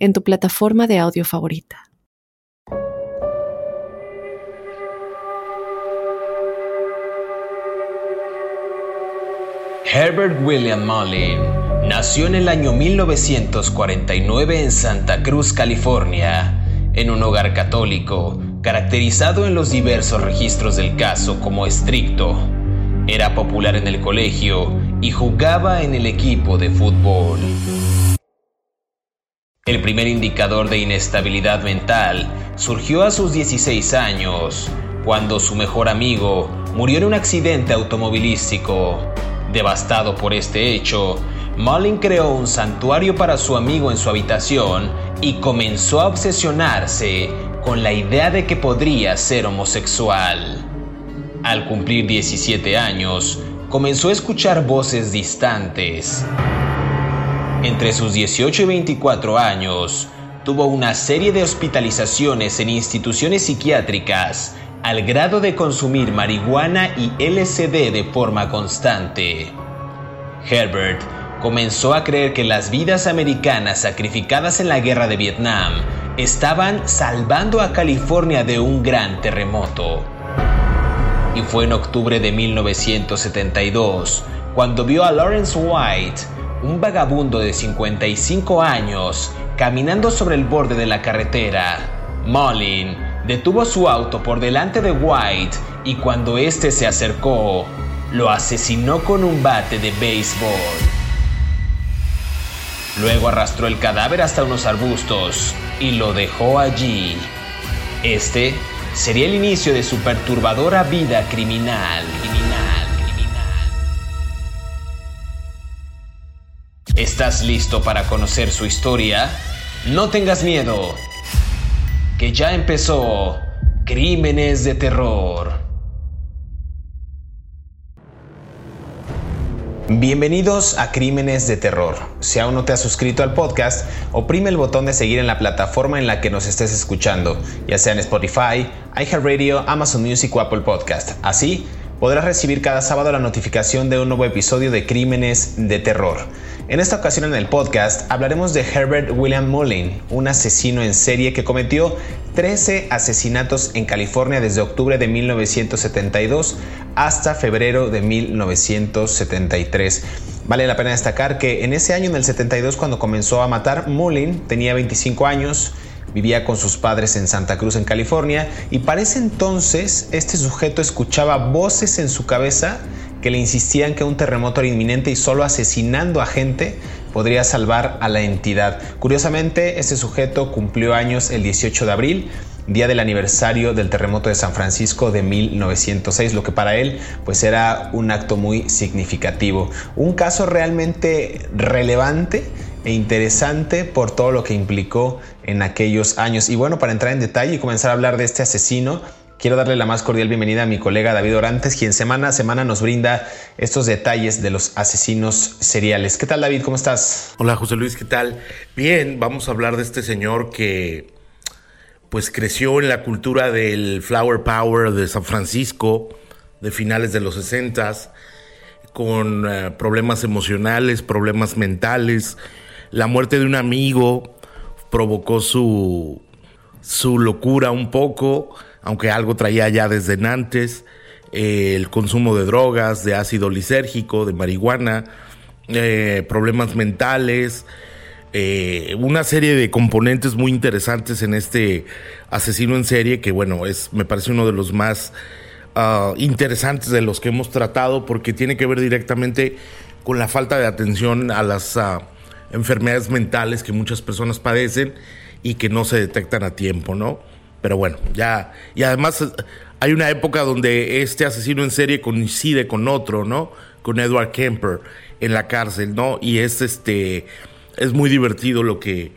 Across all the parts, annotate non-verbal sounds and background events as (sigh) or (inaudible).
en tu plataforma de audio favorita. Herbert William Mullin nació en el año 1949 en Santa Cruz, California, en un hogar católico, caracterizado en los diversos registros del caso como estricto. Era popular en el colegio y jugaba en el equipo de fútbol. El primer indicador de inestabilidad mental surgió a sus 16 años, cuando su mejor amigo murió en un accidente automovilístico. Devastado por este hecho, Mullin creó un santuario para su amigo en su habitación y comenzó a obsesionarse con la idea de que podría ser homosexual. Al cumplir 17 años, comenzó a escuchar voces distantes. Entre sus 18 y 24 años, tuvo una serie de hospitalizaciones en instituciones psiquiátricas al grado de consumir marihuana y LSD de forma constante. Herbert comenzó a creer que las vidas americanas sacrificadas en la guerra de Vietnam estaban salvando a California de un gran terremoto. Y fue en octubre de 1972 cuando vio a Lawrence White un vagabundo de 55 años caminando sobre el borde de la carretera. Mullin detuvo su auto por delante de White y cuando éste se acercó, lo asesinó con un bate de béisbol. Luego arrastró el cadáver hasta unos arbustos y lo dejó allí. Este sería el inicio de su perturbadora vida criminal. ¿Estás listo para conocer su historia? No tengas miedo, que ya empezó Crímenes de Terror. Bienvenidos a Crímenes de Terror. Si aún no te has suscrito al podcast, oprime el botón de seguir en la plataforma en la que nos estés escuchando, ya sea en Spotify, iHeartRadio, Amazon Music o Apple Podcast. Así podrás recibir cada sábado la notificación de un nuevo episodio de Crímenes de Terror. En esta ocasión en el podcast hablaremos de Herbert William Mullin, un asesino en serie que cometió 13 asesinatos en California desde octubre de 1972 hasta febrero de 1973. Vale la pena destacar que en ese año, en el 72, cuando comenzó a matar, Mullin tenía 25 años Vivía con sus padres en Santa Cruz, en California, y para ese entonces este sujeto escuchaba voces en su cabeza que le insistían que un terremoto era inminente y solo asesinando a gente podría salvar a la entidad. Curiosamente, este sujeto cumplió años el 18 de abril, día del aniversario del terremoto de San Francisco de 1906, lo que para él pues era un acto muy significativo. Un caso realmente relevante e interesante por todo lo que implicó en aquellos años. Y bueno, para entrar en detalle y comenzar a hablar de este asesino, quiero darle la más cordial bienvenida a mi colega David Orantes, quien semana a semana nos brinda estos detalles de los asesinos seriales. ¿Qué tal David? ¿Cómo estás? Hola José Luis, ¿qué tal? Bien, vamos a hablar de este señor que pues creció en la cultura del Flower Power de San Francisco de finales de los 60 con eh, problemas emocionales, problemas mentales, la muerte de un amigo provocó su, su locura un poco, aunque algo traía ya desde antes. Eh, el consumo de drogas, de ácido lisérgico, de marihuana, eh, problemas mentales, eh, una serie de componentes muy interesantes en este asesino en serie que bueno, es, me parece uno de los más ah, interesantes de los que hemos tratado porque tiene que ver directamente con la falta de atención a las... Ah, enfermedades mentales que muchas personas padecen y que no se detectan a tiempo, ¿no? Pero bueno, ya, y además hay una época donde este asesino en serie coincide con otro, ¿no? Con Edward Kemper en la cárcel, ¿no? Y es este, es muy divertido lo que,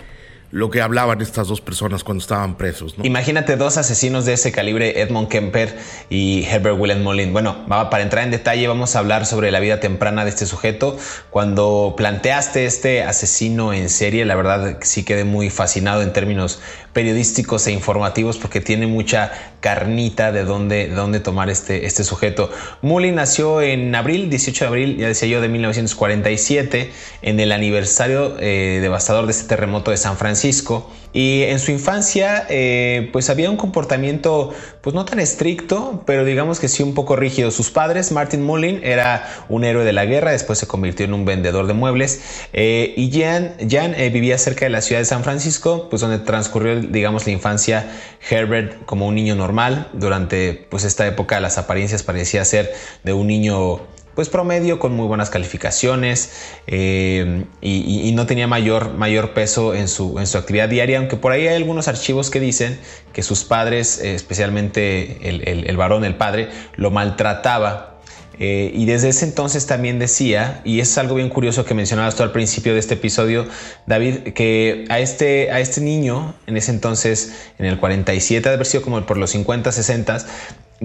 lo que hablaban estas dos personas cuando estaban presos. Imagínate dos asesinos de ese calibre, Edmond Kemper y Herbert Willem Molin. Bueno, para entrar en detalle vamos a hablar sobre la vida temprana de este sujeto. Cuando planteaste este asesino en serie, la verdad sí quedé muy fascinado en términos periodísticos e informativos porque tiene mucha carnita de dónde, tomar este, este sujeto. Mullin nació en abril, 18 de abril, ya decía yo, de 1947, en el aniversario eh, devastador de este terremoto de San Francisco. Y en su infancia, eh, pues había un comportamiento, pues no tan estricto, pero digamos que sí un poco rígido. Sus padres, Martin Mullin, era un héroe de la guerra, después se convirtió en un vendedor de muebles. Eh, y Jan, Jan vivía cerca de la ciudad de San Francisco, pues donde transcurrió, digamos, la infancia Herbert como un niño normal. Durante pues esta época las apariencias parecía ser de un niño pues promedio con muy buenas calificaciones eh, y, no tenía mayor, mayor peso en su, en su actividad diaria, aunque por ahí hay algunos archivos que dicen que sus padres, eh, especialmente el, varón, el padre, lo maltrataba. Eh, y desde ese entonces también decía, y es algo bien curioso que mencionabas tú al principio de este episodio, David, que a este, a este niño, en ese entonces, en el 47, de haber sido como por los 50, 60,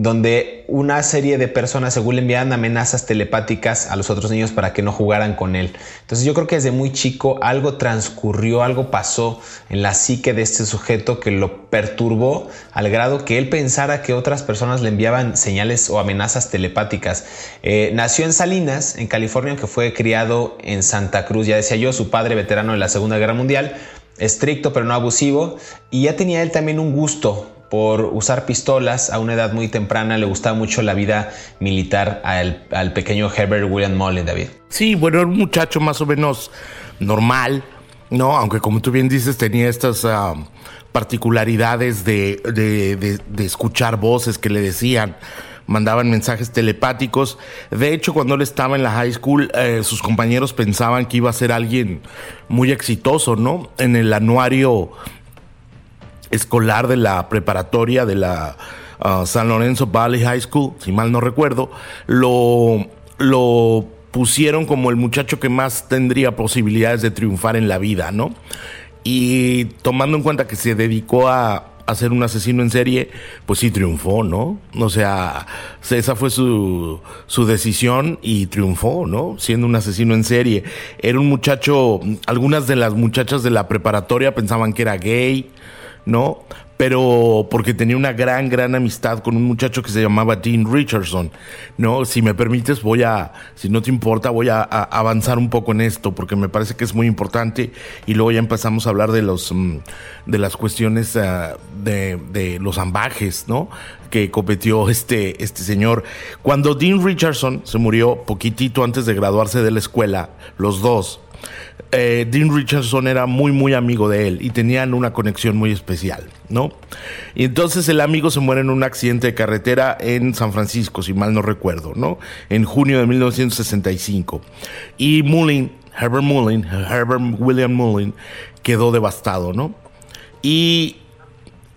donde una serie de personas según le enviaban amenazas telepáticas a los otros niños para que no jugaran con él. Entonces yo creo que desde muy chico algo transcurrió, algo pasó en la psique de este sujeto que lo perturbó al grado que él pensara que otras personas le enviaban señales o amenazas telepáticas. Eh, nació en Salinas, en California, que fue criado en Santa Cruz, ya decía yo, su padre veterano de la Segunda Guerra Mundial, estricto pero no abusivo, y ya tenía él también un gusto por usar pistolas a una edad muy temprana. Le gustaba mucho la vida militar al, pequeño Herbert William Mullen, David. Sí, bueno, era un muchacho más o menos normal, ¿no? Aunque como tú bien dices, tenía estas ah, particularidades de, de, escuchar voces que le decían mandaban mensajes telepáticos. De hecho, cuando él estaba en la high school, eh, sus compañeros pensaban que iba a ser alguien muy exitoso, ¿no? En el anuario escolar de la preparatoria de la uh, San Lorenzo Valley High School, si mal no recuerdo, lo, lo pusieron como el muchacho que más tendría posibilidades de triunfar en la vida, ¿no? Y tomando en cuenta que se dedicó a, a ser un asesino en serie, pues sí triunfó, ¿no? O sea, esa fue su, su decisión y triunfó, ¿no? Siendo un asesino en serie. Era un muchacho, algunas de las muchachas de la preparatoria pensaban que era gay, ¿no? Pero porque tenía una gran, gran amistad con un muchacho que se llamaba Dean Richardson, ¿no? Si me permites, voy a, si no te importa, voy a, avanzar un poco en esto, porque me parece que es muy importante, y luego ya empezamos a hablar de los, mm, de las cuestiones ah, de, los ambajes, ¿no? que competió este, este señor. Cuando Dean Richardson se murió poquitito antes de graduarse de la escuela, los dos, eh, Dean Richardson era muy, muy amigo de él y tenían una conexión muy especial, ¿no? Y entonces el amigo se muere en un accidente de carretera en San Francisco, si mal no recuerdo, ¿no? En junio de 1965. Y Mullin, Herbert Mullin, Herbert William Mullin, quedó devastado, ¿no? Y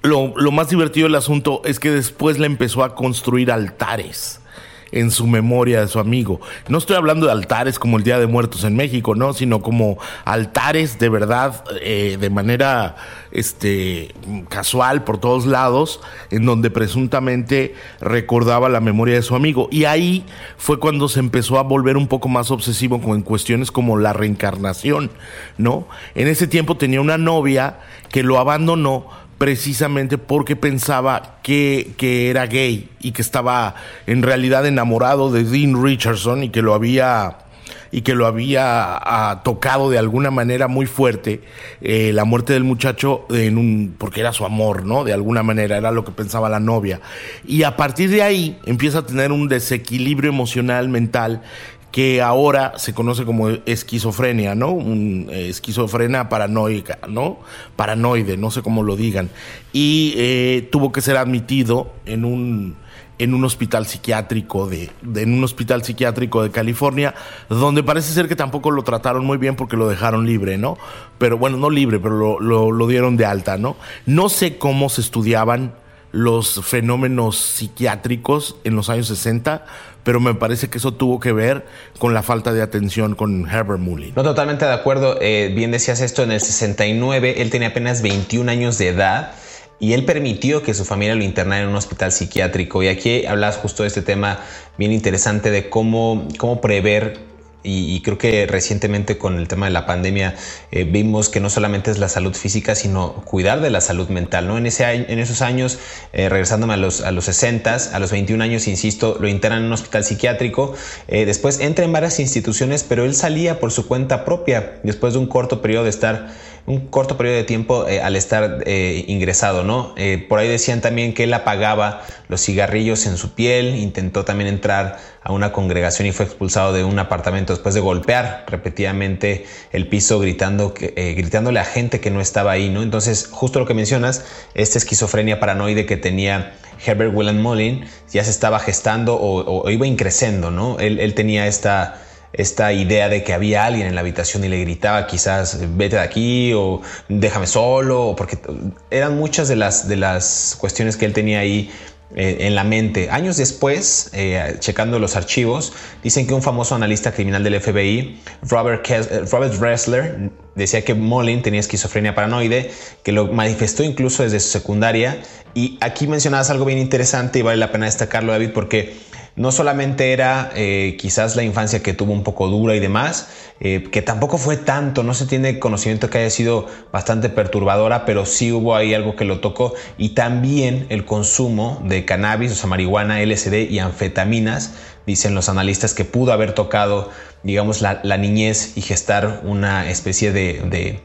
lo, lo más divertido del asunto es que después le empezó a construir altares en su memoria de su amigo. No estoy hablando de altares como el Día de Muertos en México, ¿no? Sino como altares de verdad, eh, de manera este, casual por todos lados, en donde presuntamente recordaba la memoria de su amigo. Y ahí fue cuando se empezó a volver un poco más obsesivo con cuestiones como la reencarnación, ¿no? En ese tiempo tenía una novia que lo abandonó precisamente porque pensaba que, que, era gay y que estaba en realidad enamorado de Dean Richardson y que lo había y que lo había ah, tocado de alguna manera muy fuerte eh, la muerte del muchacho en un porque era su amor no de alguna manera era lo que pensaba la novia. Y a partir de ahí empieza a tener un desequilibrio emocional mental que ahora se conoce como esquizofrenia, ¿no? Un, eh, esquizofrenia paranoica, ¿no? Paranoide, no sé cómo lo digan. Y eh, tuvo que ser admitido en un, en un hospital psiquiátrico de, en un hospital psiquiátrico de California, donde parece ser que tampoco lo trataron muy bien porque lo dejaron libre, ¿no? Pero bueno, no libre, pero lo, lo, lo dieron de alta, ¿no? No sé cómo se estudiaban los fenómenos psiquiátricos en los años 60, pero me parece que eso tuvo que ver con la falta de atención con Herbert Mullin. No, totalmente de acuerdo. Eh, bien decías esto, en el 69 él tenía apenas 21 años de edad y él permitió que su familia lo internara en un hospital psiquiátrico. Y aquí hablas justo de este tema bien interesante de cómo, cómo prever y, creo que recientemente con el tema de la pandemia eh, vimos que no solamente es la salud física, sino cuidar de la salud mental. ¿no? En, ese, en esos años, eh, regresándome a los, a los 60, a los 21 años, insisto, lo internan en un hospital psiquiátrico. Eh, después entra en varias instituciones, pero él salía por su cuenta propia después de un corto periodo de estar un corto periodo de tiempo eh, al estar eh, ingresado, ¿no? Eh, por ahí decían también que él apagaba los cigarrillos en su piel, intentó también entrar a una congregación y fue expulsado de un apartamento después de golpear repetidamente el piso gritando, gritándole a gente que no estaba ahí, ¿no? Entonces, justo lo que mencionas, esta esquizofrenia paranoide que tenía Herbert William Mullin ya se estaba gestando o, iba increciendo, ¿no? él tenía esta esta idea de que había alguien en la habitación y le gritaba quizás vete de aquí o déjame solo, porque eran muchas de las, de las cuestiones que él tenía ahí eh, en la mente. Años después, eh, checando los archivos, dicen que un famoso analista criminal del FBI, Robert, eh, Robert Ressler, decía que Molin tenía esquizofrenia paranoide, que lo manifestó incluso desde su secundaria. Y aquí mencionabas algo bien interesante y vale la pena destacarlo, David, porque no solamente era eh, quizás la infancia que tuvo un poco dura y demás, eh, que tampoco fue tanto, no se tiene conocimiento que haya sido bastante perturbadora, pero sí hubo ahí algo que lo tocó. Y también el consumo de cannabis, o sea, marihuana, LSD y anfetaminas, dicen los analistas que pudo haber tocado, digamos, la, niñez y gestar una especie de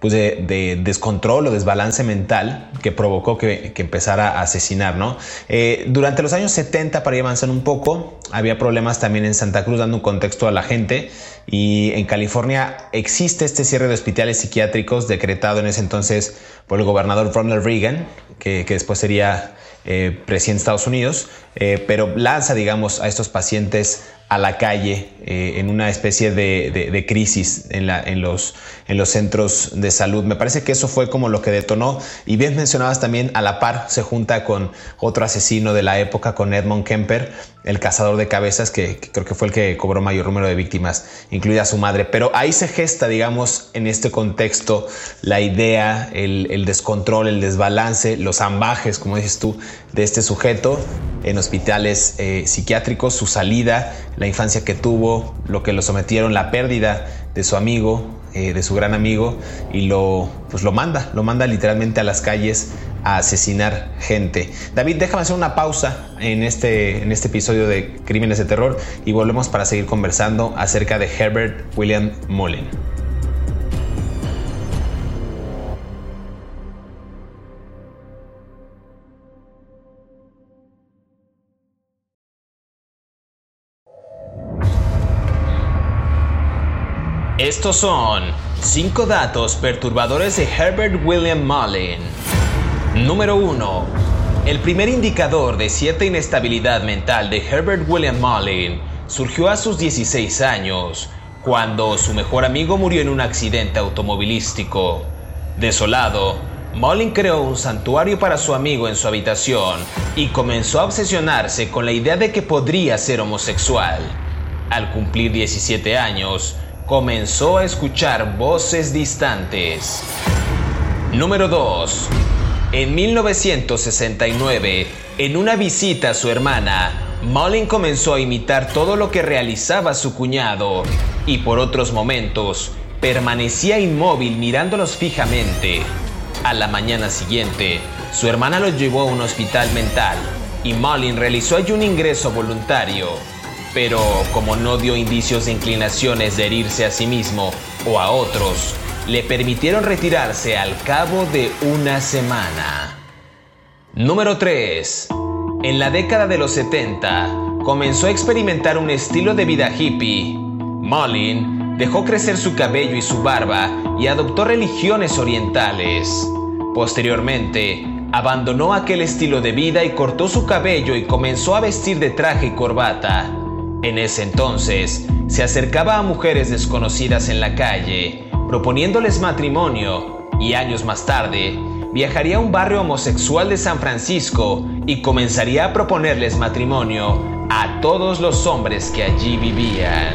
pues de, descontrol o desbalance mental que provocó que, empezara a asesinar, ¿no? Eh, durante los años 70, para ir avanzando un poco, había problemas también en Santa Cruz, dando un contexto a la gente, y en California existe este cierre de hospitales psiquiátricos decretado en ese entonces por el gobernador Ronald Reagan, que, después sería eh, presidente de Estados Unidos, eh, pero lanza, digamos, a estos pacientes a la calle eh, en una especie de, crisis en, la, en, los, en los centros de salud. Me parece que eso fue como lo que detonó. Y bien mencionabas también, a la par se junta con otro asesino de la época, con Edmond Kemper, el cazador de cabezas, que, creo que fue el que cobró mayor número de víctimas, incluida su madre. Pero ahí se gesta, digamos, en este contexto, la idea, el, descontrol, el desbalance, los ambajes, como dices tú, de este sujeto en hospitales eh, psiquiátricos, su salida, la infancia que tuvo, lo que lo sometieron, la pérdida de su amigo, eh, de su gran amigo, y lo, pues lo manda, lo manda literalmente a las calles a asesinar gente. David, déjame hacer una pausa en este, en este episodio de Crímenes de Terror y volvemos para seguir conversando acerca de Herbert William Mullen. Estos son 5 datos perturbadores de Herbert William Mullen. Número 1. El primer indicador de cierta inestabilidad mental de Herbert William Mullen surgió a sus 16 años, cuando su mejor amigo murió en un accidente automovilístico. Desolado, Mullen creó un santuario para su amigo en su habitación y comenzó a obsesionarse con la idea de que podría ser homosexual. Al cumplir 17 años, comenzó a escuchar voces distantes. Número 2. En 1969, en una visita a su hermana, Mullen comenzó a imitar todo lo que realizaba su cuñado y por otros momentos permanecía inmóvil mirándolos fijamente. A la mañana siguiente, su hermana lo llevó a un hospital mental y Mullen realizó allí un ingreso voluntario pero como no dio indicios de inclinaciones de herirse a sí mismo o a otros, le permitieron retirarse al cabo de una semana. Número 3. En la década de los 70, comenzó a experimentar un estilo de vida hippie. Mullin dejó crecer su cabello y su barba y adoptó religiones orientales. Posteriormente, abandonó aquel estilo de vida y cortó su cabello y comenzó a vestir de traje y corbata. En ese entonces, se acercaba a mujeres desconocidas en la calle, proponiéndoles matrimonio, y años más tarde, viajaría a un barrio homosexual de San Francisco y comenzaría a proponerles matrimonio a todos los hombres que allí vivían.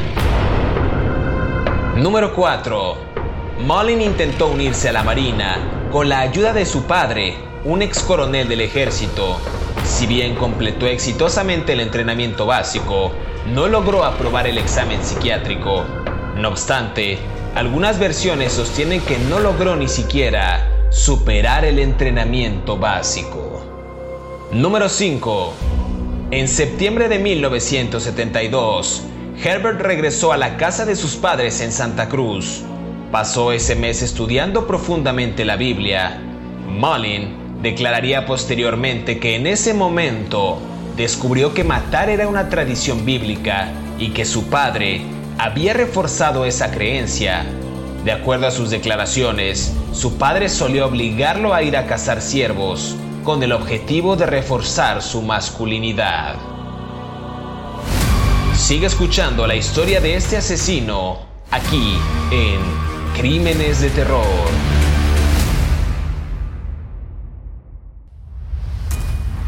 Número 4. Mullin intentó unirse a la Marina con la ayuda de su padre, un ex coronel del ejército. Si bien completó exitosamente el entrenamiento básico, no logró aprobar el examen psiquiátrico. No obstante, algunas versiones sostienen que no logró ni siquiera superar el entrenamiento básico. Número 5. En septiembre de 1972, Herbert regresó a la casa de sus padres en Santa Cruz. Pasó ese mes estudiando profundamente la Biblia. Mullin declararía posteriormente que en ese momento descubrió que matar era una tradición bíblica y que su padre había reforzado esa creencia. De acuerdo a sus declaraciones, su padre solía obligarlo a ir a cazar ciervos con el objetivo de reforzar su masculinidad. Sigue escuchando la historia de este asesino aquí en Crímenes de Terror.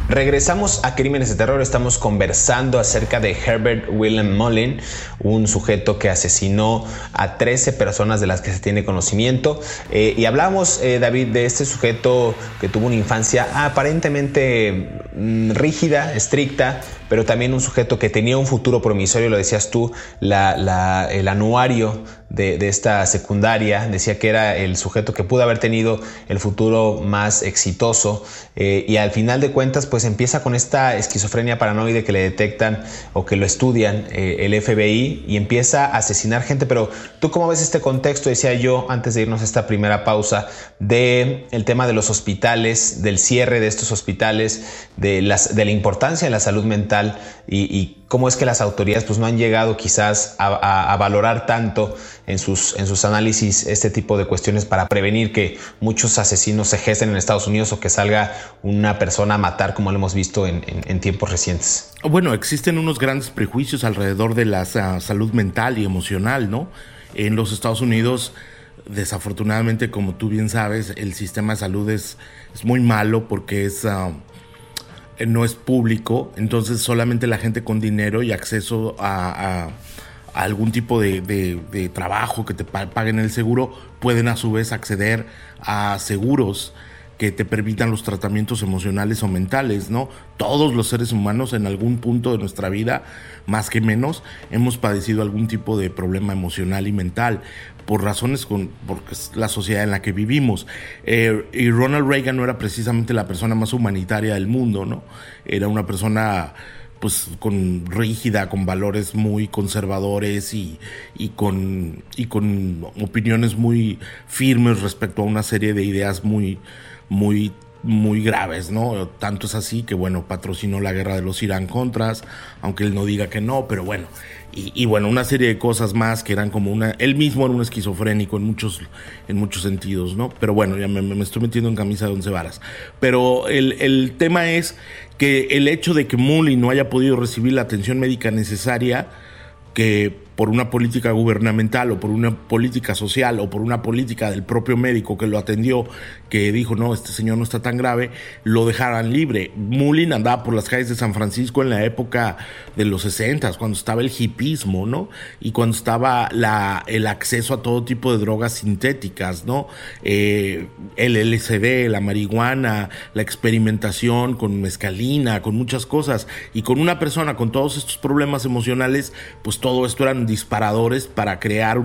Regresamos a Crímenes de Terror, estamos conversando acerca de Herbert Willem Mullin, un sujeto que asesinó a 13 personas de las que se tiene conocimiento. Eh, y hablamos, eh, David, de este sujeto que tuvo una infancia aparentemente rígida, estricta, pero también un sujeto que tenía un futuro promisorio, lo decías tú, el anuario de, esta secundaria decía que era el sujeto que pudo haber tenido el futuro más exitoso eh, y al final de cuentas pues empieza con esta esquizofrenia paranoide que le detectan o que lo estudian eh, el FBI y empieza a asesinar gente, pero tú cómo ves este contexto, decía yo antes de irnos a esta primera pausa, de el tema de los hospitales, del cierre de estos hospitales, de, de la importancia de la salud mental y, cómo es que las autoridades pues no han llegado quizás a, valorar tanto en sus, en sus análisis este tipo de cuestiones para prevenir que muchos asesinos se gesten en Estados Unidos o que salga una persona a matar como lo hemos visto en, tiempos recientes. Bueno, existen unos grandes prejuicios alrededor de la salud mental y emocional, ¿no? En los Estados Unidos, desafortunadamente, como tú bien sabes, el sistema de salud es, es muy malo porque es... Ah, no es público, entonces solamente la gente con dinero y acceso a algún tipo de, trabajo que te paguen el seguro, pueden a su vez acceder a seguros que te permitan los tratamientos emocionales o mentales, ¿no? Todos los seres humanos en algún punto de nuestra vida, más que menos, hemos padecido algún tipo de problema emocional y mental por razones con porque es la sociedad en la que vivimos. Eh, y Ronald Reagan no era precisamente la persona más humanitaria del mundo, ¿no? Era una persona pues con rígida, con valores muy conservadores y, y, con, y con opiniones muy firmes respecto a una serie de ideas muy, muy muy graves, ¿no? Tanto es así que, bueno, patrocinó la guerra de los Irán Contras, aunque él no diga que no, pero bueno, y, bueno, una serie de cosas más que eran como una, él mismo era un esquizofrénico en muchos, en muchos sentidos, ¿no? Pero bueno, ya me, estoy metiendo en camisa de once varas. Pero el, el tema es que el hecho de que Mully no haya podido recibir la atención médica necesaria, que por una política gubernamental o por una política social o por una política del propio médico que lo atendió, que dijo, no, este señor no está tan grave, lo dejaran libre. Mullin andaba por las calles de San Francisco en la época de los 60, cuando estaba el hipismo, ¿no? Y cuando estaba la, el acceso a todo tipo de drogas sintéticas, ¿no? Eh, el LSD, la marihuana, la experimentación con mescalina, con muchas cosas. Y con una persona con todos estos problemas emocionales, pues todo esto eran disparadores para crear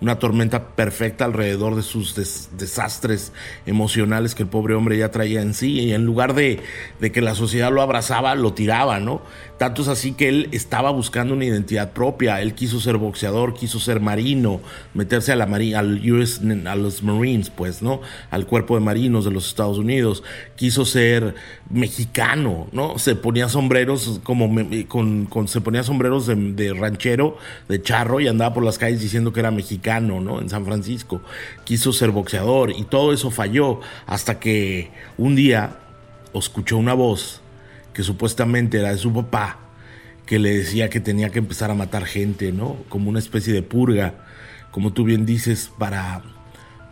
una tormenta perfecta alrededor de sus desastres emocionales que el pobre hombre ya traía en sí. Y en lugar de, de que la sociedad lo abrazaba, lo tiraba, ¿no? Tanto es así que él estaba buscando una identidad propia. Él quiso ser boxeador, quiso ser marino, meterse a la marina, al US, a los Marines, pues, ¿no? Al cuerpo de marinos de los Estados Unidos. Quiso ser mexicano, ¿no? Se ponía sombreros como con, se ponía sombreros de, ranchero, de charro y andaba por las calles diciendo que era mexicano, ¿no? En San Francisco. Quiso ser boxeador y todo eso falló hasta que un día escuchó una voz que supuestamente era de su papá, que le decía que tenía que empezar a matar gente, ¿no? Como una especie de purga, como tú bien dices, para,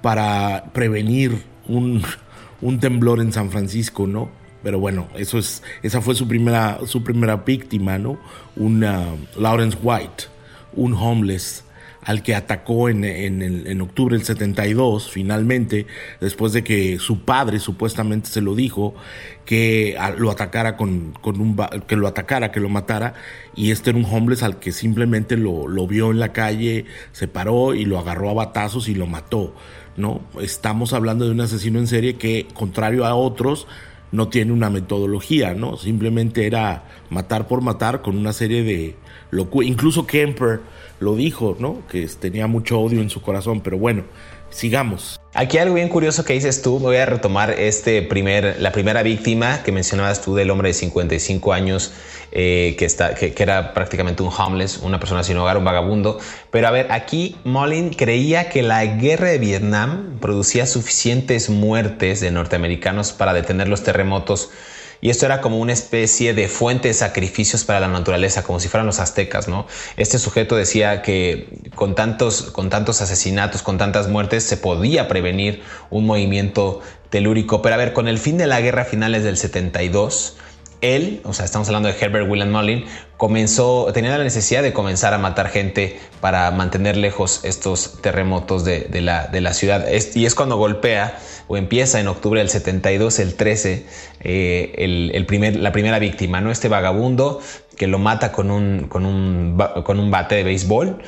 para prevenir un, (laughs) un temblor en San Francisco, ¿no? Pero bueno, eso es, esa fue su primera, su primera víctima, ¿no? Una Lawrence White, un homeless al que atacó en, en, octubre del 72, finalmente, después de que su padre supuestamente se lo dijo, que lo atacara con, con un que lo atacara, que lo matara, y este era un homeless al que simplemente lo, lo vio en la calle, se paró y lo agarró a batazos y lo mató. ¿no? Estamos hablando de un asesino en serie que, contrario a otros, no tiene una metodología, ¿no? Simplemente era matar por matar con una serie de locuras. Incluso Kemper lo dijo, ¿no? Que tenía mucho odio en su corazón, pero bueno, sigamos. Aquí algo bien curioso que dices tú, voy a retomar este primer, la primera víctima que mencionabas tú del hombre de 55 años eh, que, está, que, era prácticamente un homeless, una persona sin hogar, un vagabundo. Pero a ver, aquí Molin creía que la guerra de Vietnam producía suficientes muertes de norteamericanos para detener los terremotos y esto era como una especie de fuente de sacrificios para la naturaleza, como si fueran los aztecas, ¿no? Este sujeto decía que con tantos, con tantos asesinatos, con tantas muertes, se podía prevenir un movimiento telúrico. Pero a ver, con el fin de la guerra finales del 72, él, o sea, estamos hablando de Herbert William Mullin, comenzó, tenía la necesidad de comenzar a matar gente para mantener lejos estos terremotos de, la, de la, ciudad. y es cuando golpea o empieza en octubre del 72, el 13, eh, el, primer, la primera víctima, ¿no? Este vagabundo que lo mata con un, con un, con un bate de béisbol.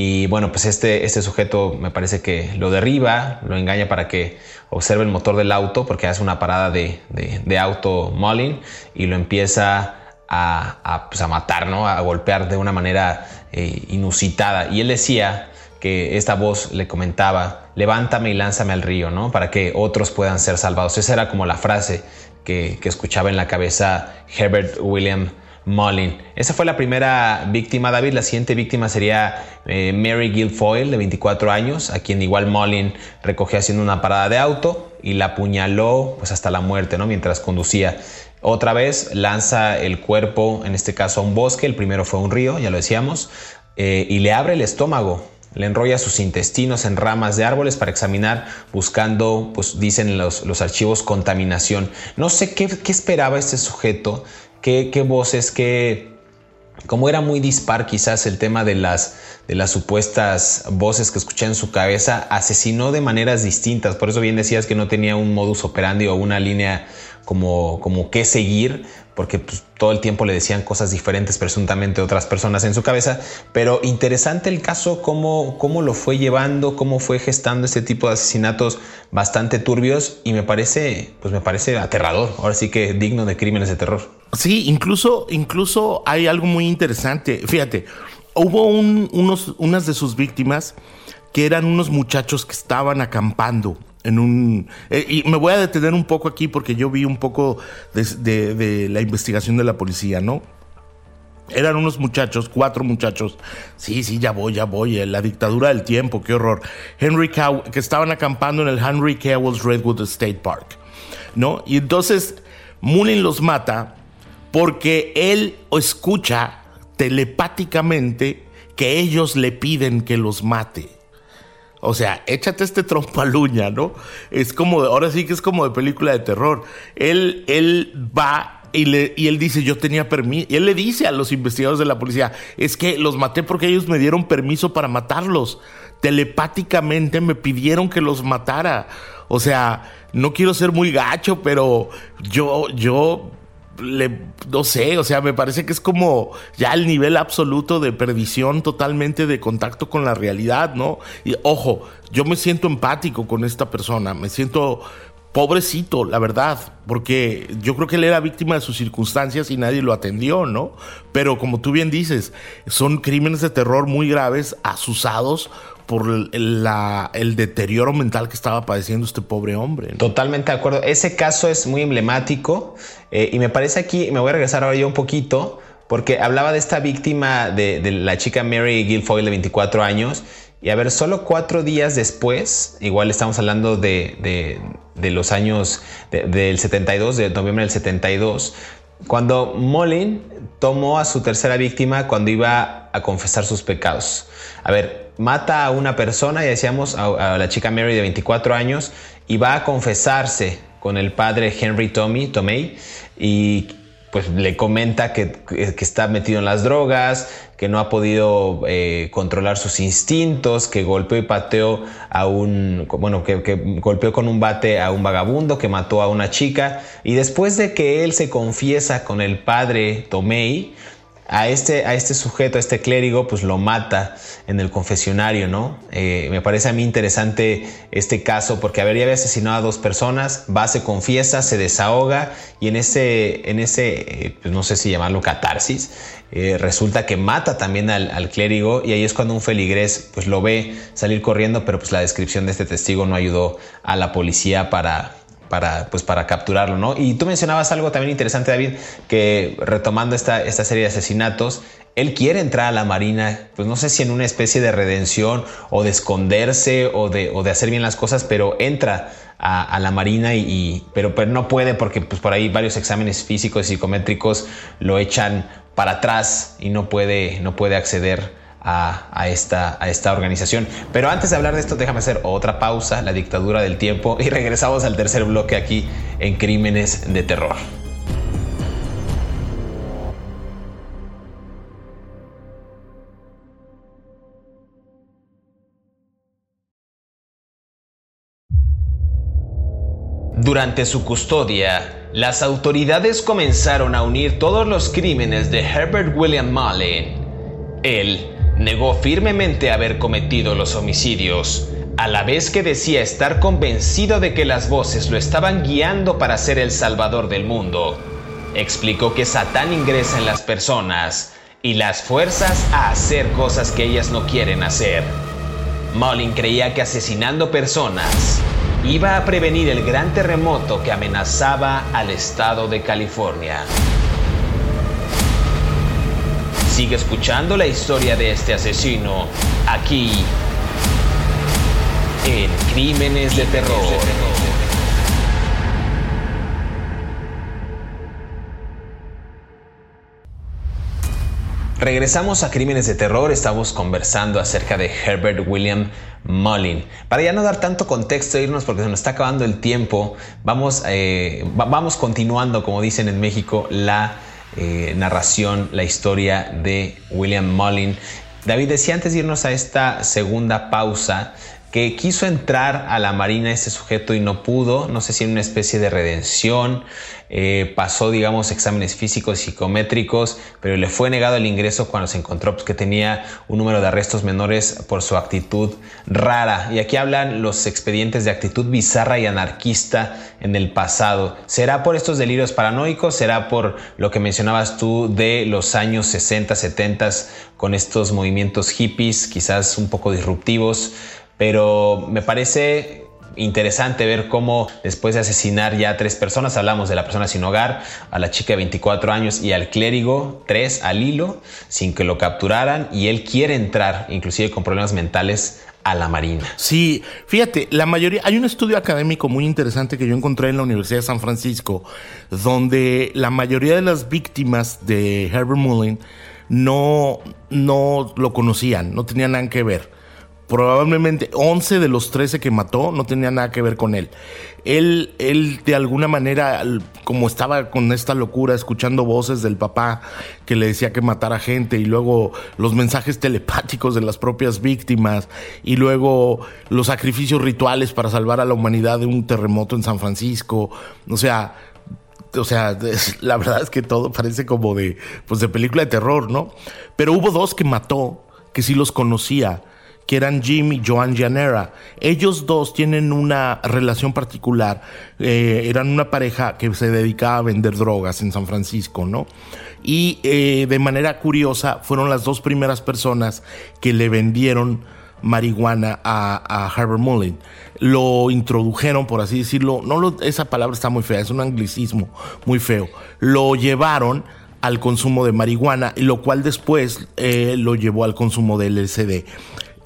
Y bueno, pues este, este sujeto me parece que lo derriba, lo engaña para que observe el motor del auto, porque hace una parada de, de, auto Mullin y lo empieza a, a, pues a, matar, ¿no? a golpear de una manera eh, inusitada. Y él decía que esta voz le comentaba, levántame y lánzame al río, ¿no? Para que otros puedan ser salvados. Esa era como la frase que, escuchaba en la cabeza Herbert William Mullin. Esa fue la primera víctima, David. La siguiente víctima sería eh, Mary Guilfoyle, de 24 años, a quien igual Mullin recogió haciendo una parada de auto y la apuñaló pues, hasta la muerte, ¿no? Mientras conducía. Otra vez lanza el cuerpo, en este caso a un bosque, el primero fue un río, ya lo decíamos, eh, y le abre el estómago le enrolla sus intestinos en ramas de árboles para examinar, buscando, pues dicen los, los archivos, contaminación. No sé qué, esperaba este sujeto, qué, voces, qué, como era muy dispar quizás el tema de las, de las supuestas voces que escuché en su cabeza, asesinó de maneras distintas. Por eso bien decías que no tenía un modus operandi o una línea como, como qué seguir, porque pues, todo el tiempo le decían cosas diferentes presuntamente otras personas en su cabeza, pero interesante el caso, cómo, cómo lo fue llevando, cómo fue gestando este tipo de asesinatos bastante turbios y me parece, pues me parece aterrador, ahora sí que digno de crímenes de terror. Sí, incluso, incluso hay algo muy interesante, fíjate, hubo unos, unas de sus víctimas que eran unos muchachos que estaban acampando en un... Eh, y me voy a detener un poco aquí porque yo vi un poco de, la investigación de la policía, ¿no? Eran unos muchachos, cuatro muchachos. Sí, sí, ya voy, ya voy. Eh, la dictadura del tiempo, qué horror. Henry Cow que estaban acampando en el Henry Cowell's Redwood State Park, ¿no? Y entonces Mullin los mata porque él escucha telepáticamente que ellos le piden que los mate. O sea, échate este trompaluña, ¿no? Es como, ahora sí que es como de película de terror. Él, él va y, le, y él dice, yo tenía permiso. Él le dice a los investigadores de la policía, es que los maté porque ellos me dieron permiso para matarlos. Telepáticamente me pidieron que los matara. O sea, no quiero ser muy gacho, pero yo, yo no sé, o sea, me parece que es como ya el nivel absoluto de perdición totalmente de contacto con la realidad, ¿no? Y ojo, yo me siento empático con esta persona, me siento pobrecito, la verdad, porque yo creo que él era víctima de sus circunstancias y nadie lo atendió, ¿no? Pero como tú bien dices, son crímenes de terror muy graves, asusados por el, deterioro mental que estaba padeciendo este pobre hombre. Totalmente de acuerdo. Ese caso es muy emblemático eh, y me parece aquí, me voy a regresar ahora yo un poquito, porque hablaba de esta víctima de, la chica Mary Guilfoyle de 24 años. Y a ver, solo cuatro días después, igual estamos hablando de, los años del 72, de noviembre del 72, cuando Molin tomó a su tercera víctima cuando iba a confesar sus pecados. A ver, mata a una persona, ya decíamos, a, la chica Mary de 24 años, y va a confesarse con el padre Henry Tommy, Tomei y pues le comenta que, está metido en las drogas, que no ha podido eh, controlar sus instintos, que golpeó y pateó a un, bueno, que, que, golpeó con un bate a un vagabundo, que mató a una chica. Y después de que él se confiesa con el padre Tomei, a este, a este sujeto, a este clérigo, pues lo mata en el confesionario, ¿no? Eh, me parece a mí interesante este caso porque habría asesinado a dos personas, va, se confiesa, se desahoga y en ese, en ese eh, pues no sé si llamarlo catarsis, eh, resulta que mata también al, al, clérigo y ahí es cuando un feligrés pues lo ve salir corriendo, pero pues la descripción de este testigo no ayudó a la policía para, para, pues para capturarlo, ¿no? Y tú mencionabas algo también interesante, David, que retomando esta, esta serie de asesinatos, él quiere entrar a la Marina, pues no sé si en una especie de redención o de esconderse o de, o de hacer bien las cosas, pero entra a, la Marina y, pero, pero, no puede porque pues por ahí varios exámenes físicos y psicométricos lo echan para atrás y no puede, no puede acceder a, esta, a esta organización. Pero antes de hablar de esto, déjame hacer otra pausa, la dictadura del tiempo, y regresamos al tercer bloque aquí en Crímenes de Terror. Durante su custodia, las autoridades comenzaron a unir todos los crímenes de Herbert William Mullen. Él negó firmemente haber cometido los homicidios, a la vez que decía estar convencido de que las voces lo estaban guiando para ser el salvador del mundo. Explicó que Satán ingresa en las personas y las fuerzas a hacer cosas que ellas no quieren hacer. Mullin creía que asesinando personas iba a prevenir el gran terremoto que amenazaba al estado de California. Sigue escuchando la historia de este asesino aquí en Crímenes de Terror. Regresamos a Crímenes de Terror, estamos conversando acerca de Herbert William Mullin. Para ya no dar tanto contexto e irnos porque se nos está acabando el tiempo, vamos, eh, vamos continuando, como dicen en México, la eh, narración, la historia de William Mullin. David decía antes de irnos a esta segunda pausa que quiso entrar a la Marina este sujeto y no pudo, no sé si en una especie de redención, eh, pasó, digamos, exámenes físicos y psicométricos, pero le fue negado el ingreso cuando se encontró pues, que tenía un número de arrestos menores por su actitud rara. Y aquí hablan los expedientes de actitud bizarra y anarquista en el pasado. ¿Será por estos delirios paranoicos? ¿Será por lo que mencionabas tú de los años 60, 70 con estos movimientos hippies, quizás un poco disruptivos? Pero me parece interesante ver cómo después de asesinar ya a tres personas, hablamos de la persona sin hogar, a la chica de 24 años y al clérigo, tres al hilo, sin que lo capturaran, y él quiere entrar, inclusive con problemas mentales, a la Marina. Sí, fíjate, la mayoría, hay un estudio académico muy interesante que yo encontré en la Universidad de San Francisco, donde la mayoría de las víctimas de Herbert Mullin no, no lo conocían, no tenían nada que ver probablemente 11 de los 13 que mató no tenía nada que ver con él. Él, él de alguna manera, como estaba con esta locura, escuchando voces del papá que le decía que matara gente y luego los mensajes telepáticos de las propias víctimas y luego los sacrificios rituales para salvar a la humanidad de un terremoto en San Francisco. O sea, o sea, la verdad es que todo parece como de, pues de película de terror, ¿no? Pero hubo dos que mató, que sí los conocía que eran Jim y Joan Janera. Ellos dos tienen una relación particular. Eh, eran una pareja que se dedicaba a vender drogas en San Francisco, ¿no? Y eh, de manera curiosa fueron las dos primeras personas que le vendieron marihuana a, Herbert Mullin. Lo introdujeron, por así decirlo, no esa palabra está muy fea, es un anglicismo muy feo. Lo llevaron al consumo de marihuana, lo cual después eh, lo llevó al consumo de LSD.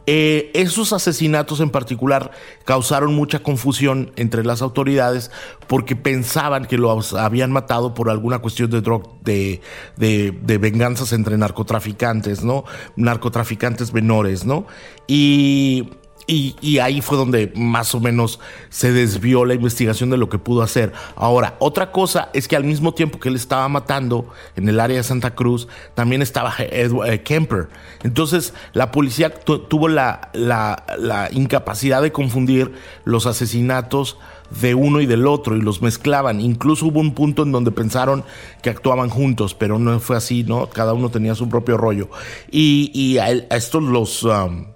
Eh, esos asesinatos en particular causaron mucha confusión entre las autoridades porque pensaban que lo habían matado por alguna cuestión de, de, de, de, venganzas entre narcotraficantes, ¿no? Narcotraficantes menores, ¿no? Y y, ahí fue donde más o menos se desvió la investigación de lo que pudo hacer. Ahora, otra cosa es que al mismo tiempo que él estaba matando en el área de Santa Cruz, también estaba Edward, eh, Kemper. Entonces, la policía tuvo la, incapacidad de confundir los asesinatos de uno y del otro y los mezclaban. Incluso hubo un punto en donde pensaron que actuaban juntos, pero no fue así, ¿no? Cada uno tenía su propio rollo. Y, a, estos los... Um,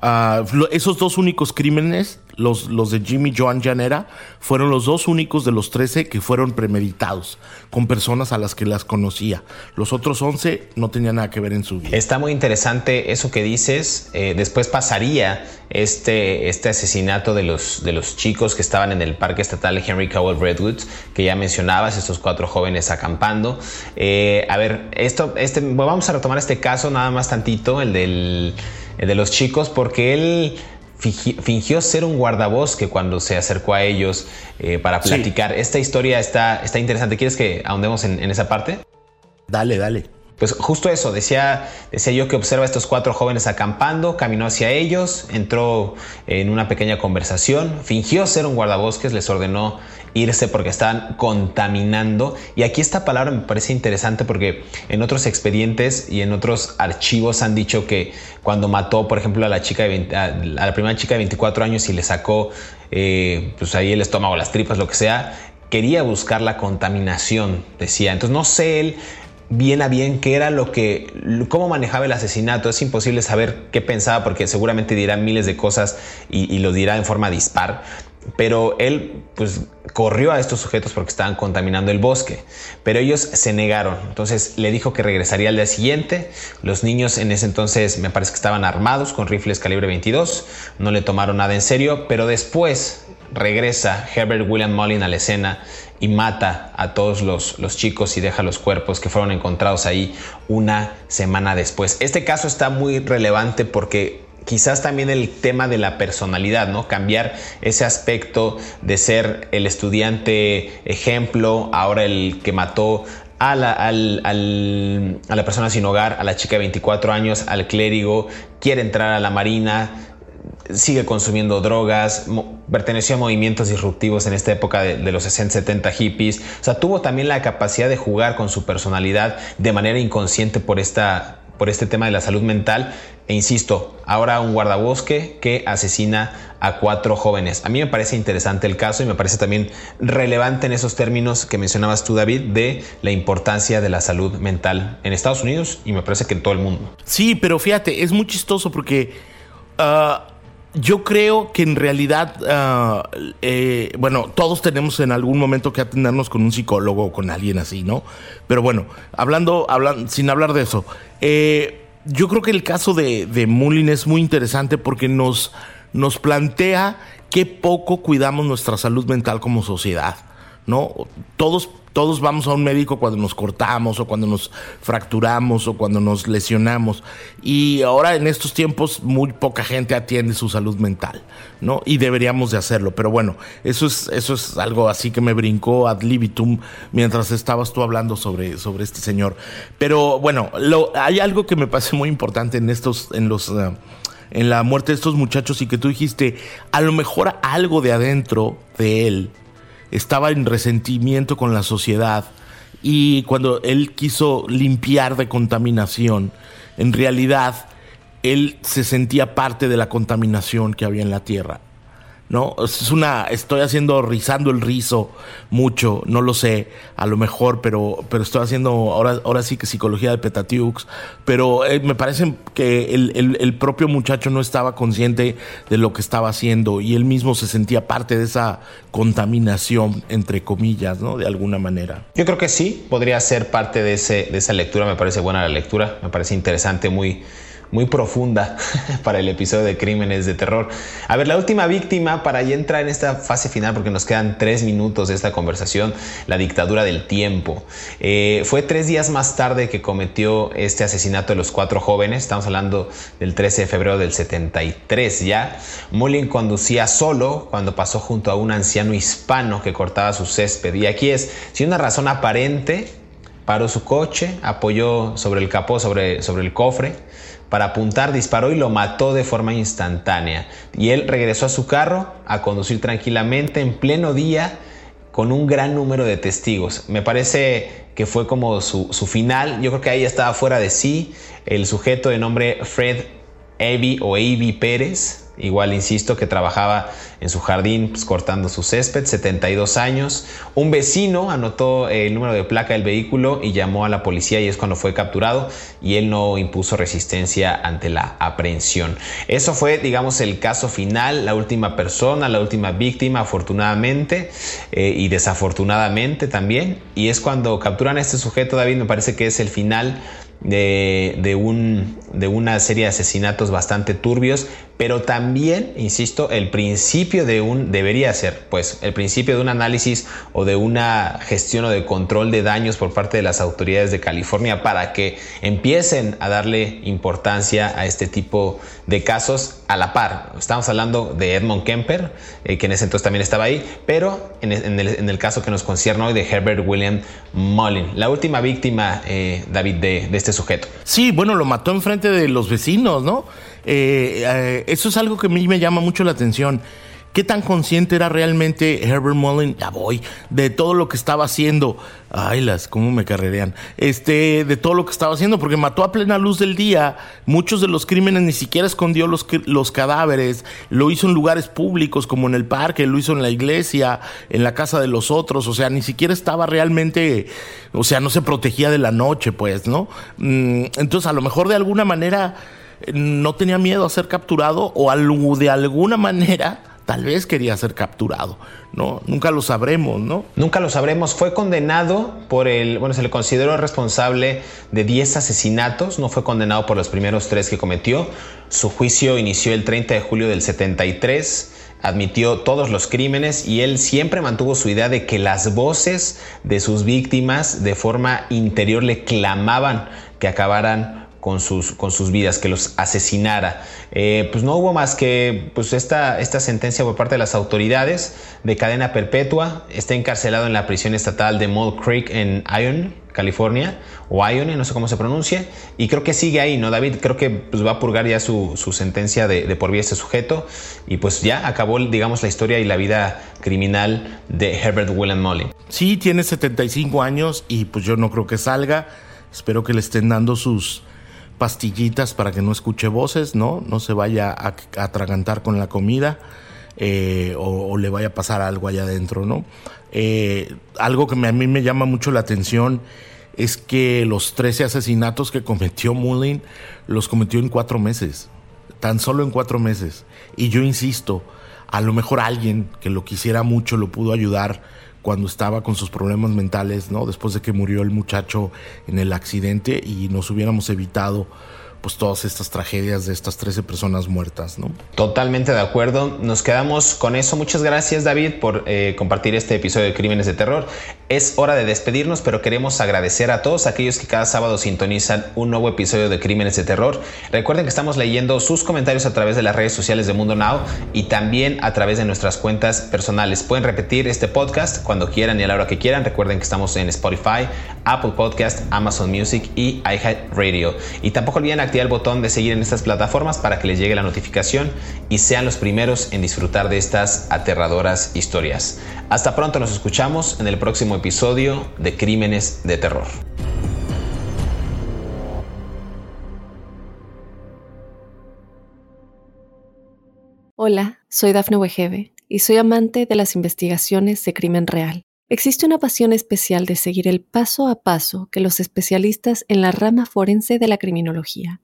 Ah, esos dos únicos crímenes, los, los de Jimmy Joan Janera, fueron los dos únicos de los 13 que fueron premeditados, con personas a las que las conocía. Los otros 11 no tenían nada que ver en su vida. Está muy interesante eso que dices. Eh, después pasaría este, este asesinato de los, de los chicos que estaban en el Parque Estatal Henry Cowell Redwoods, que ya mencionabas, estos cuatro jóvenes acampando. Eh, a ver, esto, este, vamos a retomar este caso nada más tantito, el del de los chicos porque él fingió ser un guardabosque cuando se acercó a ellos eh, para platicar. Esta historia está, está interesante. ¿Quieres que ahondemos en, en esa parte? Dale, dale. Pues justo eso, decía, decía yo que observa a estos cuatro jóvenes acampando, caminó hacia ellos, entró en una pequeña conversación, fingió ser un guardabosques, les ordenó irse porque estaban contaminando. Y aquí esta palabra me parece interesante porque en otros expedientes y en otros archivos han dicho que cuando mató, por ejemplo, a la chica de a la primera chica de 24 años y le sacó eh, pues ahí el estómago, las tripas, lo que sea, quería buscar la contaminación, decía. Entonces no sé él bien a bien qué era lo que, cómo manejaba el asesinato. Es imposible saber qué pensaba porque seguramente dirá miles de cosas y, lo dirá en forma dispar. Pero él pues corrió a estos sujetos porque estaban contaminando el bosque. Pero ellos se negaron. Entonces le dijo que regresaría al día siguiente. Los niños en ese entonces me parece que estaban armados con rifles calibre 22. No le tomaron nada en serio. Pero después regresa Herbert William Mullin a la escena y mata a todos los, los, chicos y deja los cuerpos que fueron encontrados ahí una semana después. Este caso está muy relevante porque quizás también el tema de la personalidad, ¿no? Cambiar ese aspecto de ser el estudiante ejemplo, ahora el que mató a la, a la persona sin hogar, a la chica de 24 años, al clérigo, quiere entrar a la marina, sigue consumiendo drogas, perteneció a movimientos disruptivos en esta época de, los 60, 70 hippies. O sea, tuvo también la capacidad de jugar con su personalidad de manera inconsciente por, esta, por este tema de la salud mental. E insisto, ahora un guardabosque que asesina a cuatro jóvenes. A mí me parece interesante el caso y me parece también relevante en esos términos que mencionabas tú, David, de la importancia de la salud mental en Estados Unidos y me parece que en todo el mundo. Sí, pero fíjate, es muy chistoso porque... Ah, yo creo que en realidad, ah, eh, bueno, todos tenemos en algún momento que atendernos con un psicólogo o con alguien así, ¿no? Pero bueno, hablando, hablando sin hablar de eso, eh, yo creo que el caso de, de Mullin es muy interesante porque nos, nos plantea qué poco cuidamos nuestra salud mental como sociedad, ¿no? Todos todos vamos a un médico cuando nos cortamos o cuando nos fracturamos o cuando nos lesionamos. Y ahora en estos tiempos muy poca gente atiende su salud mental, ¿no? Y deberíamos de hacerlo. Pero bueno, eso es, eso es algo así que me brincó ad libitum mientras estabas tú hablando sobre, sobre este señor. Pero bueno, hay algo que me parece muy importante en estos, en los... Eh, en la muerte de estos muchachos y que tú dijiste, a lo mejor algo de adentro de él estaba en resentimiento con la sociedad y cuando él quiso limpiar de contaminación, en realidad él se sentía parte de la contaminación que había en la tierra. ¿No? Es una, estoy haciendo, rizando el rizo mucho, no lo sé, a lo mejor, pero, pero estoy haciendo ahora, ahora sí que psicología de Petatiux, pero eh, me parece que el, el, propio muchacho no estaba consciente de lo que estaba haciendo y él mismo se sentía parte de esa contaminación, entre comillas, ¿no? De alguna manera. Yo creo que sí, podría ser parte de, ese, de esa lectura, me parece buena la lectura, me parece interesante, muy muy profunda (laughs) para el episodio de Crímenes de Terror. A ver, la última víctima para ya entrar en esta fase final, porque nos quedan tres minutos de esta conversación, la dictadura del tiempo. Eh, fue tres días más tarde que cometió este asesinato de los cuatro jóvenes, estamos hablando del 13 de febrero del 73 ya. Mullin conducía solo cuando pasó junto a un anciano hispano que cortaba su césped. Y aquí es, sin una razón aparente, paró su coche, apoyó sobre el capó, sobre, sobre el cofre, para apuntar, disparó y lo mató de forma instantánea. Y él regresó a su carro a conducir tranquilamente en pleno día con un gran número de testigos. Me parece que fue como su, su final. Yo creo que ahí estaba fuera de sí. El sujeto de nombre Fred Avi o Avi Pérez Igual, insisto, que trabajaba en su jardín pues, cortando su césped, 72 años. Un vecino anotó el número de placa del vehículo y llamó a la policía y es cuando fue capturado y él no impuso resistencia ante la aprehensión. Eso fue, digamos, el caso final, la última persona, la última víctima, afortunadamente eh, y desafortunadamente también. Y es cuando capturan a este sujeto, David, me parece que es el final de, un, de una serie de asesinatos bastante turbios, pero también, insisto, el principio de un, debería ser, pues, el principio de un análisis o de una gestión o de control de daños por parte de las autoridades de California para que empiecen a darle importancia a este tipo de casos a la par. Estamos hablando de Edmond Kemper, eh, que en ese entonces también estaba ahí, pero en, el, caso que nos concierne hoy de Herbert William Mullin, la última víctima, eh, David, de, de este sujeto. Sí, bueno, lo mató enfrente de los vecinos, ¿no? Eh, eh, eso es algo que a mí me llama mucho la atención. ¿Qué tan consciente era realmente Herbert Mullin, ya voy, de todo lo que estaba haciendo? Ay, las, cómo me carrerean. Este, de todo lo que estaba haciendo, porque mató a plena luz del día. Muchos de los crímenes ni siquiera escondió los, los cadáveres. Lo hizo en lugares públicos, como en el parque, lo hizo en la iglesia, en la casa de los otros. O sea, ni siquiera estaba realmente, o sea, no se protegía de la noche, pues, ¿no? Mm, entonces, a lo mejor de alguna manera no tenía miedo a ser capturado o de alguna manera tal vez quería ser capturado, ¿no? Nunca lo sabremos, ¿no? Nunca lo sabremos. Fue condenado por el, bueno, se le consideró responsable de 10 asesinatos, no fue condenado por los primeros tres que cometió. Su juicio inició el 30 de julio del 73 admitió todos los crímenes y él siempre mantuvo su idea de que las voces de sus víctimas de forma interior le clamaban que acabaran con sus, con sus vidas, que los asesinara. Eh, pues no hubo más que pues esta, esta sentencia por parte de las autoridades de cadena perpetua. Está encarcelado en la prisión estatal de Mole Creek en Ione, California, o Ione, no sé cómo se pronuncia, y creo que sigue ahí, ¿no, David? Creo que pues, va a purgar ya su, su sentencia de, de, por vida este sujeto, y pues ya acabó, digamos, la historia y la vida criminal de Herbert William Molly. Sí, tiene 75 años y pues yo no creo que salga. Espero que le estén dando sus, pastillitas para que no escuche voces, ¿no? No se vaya a atragantar con la comida eh, o, le vaya a pasar algo allá adentro, ¿no? Eh, algo que a mí me llama mucho la atención es que los 13 asesinatos que cometió Mullin los cometió en cuatro meses, tan solo en cuatro meses. Y yo insisto, a lo mejor alguien que lo quisiera mucho lo pudo ayudar cuando estaba con sus problemas mentales, ¿no? Después de que murió el muchacho en el accidente y nos hubiéramos evitado pues todas estas tragedias de estas 13 personas muertas, ¿no? Totalmente de acuerdo. Nos quedamos con eso. Muchas gracias, David, por eh, compartir este episodio de Crímenes de Terror. Es hora de despedirnos, pero queremos agradecer a todos aquellos que cada sábado sintonizan un nuevo episodio de Crímenes de Terror. Recuerden que estamos leyendo sus comentarios a través de las redes sociales de Mundo Now y también a través de nuestras cuentas personales. Pueden repetir este podcast cuando quieran y a la hora que quieran. Recuerden que estamos en Spotify, Apple Podcast, Amazon Music y iHeartRadio. Y tampoco olviden el botón de seguir en estas plataformas para que les llegue la notificación y sean los primeros en disfrutar de estas aterradoras historias. Hasta pronto, nos escuchamos en el próximo episodio de Crímenes de Terror. Hola, soy Dafne Wegebe y soy amante de las investigaciones de crimen real. Existe una pasión especial de seguir el paso a paso que los especialistas en la rama forense de la criminología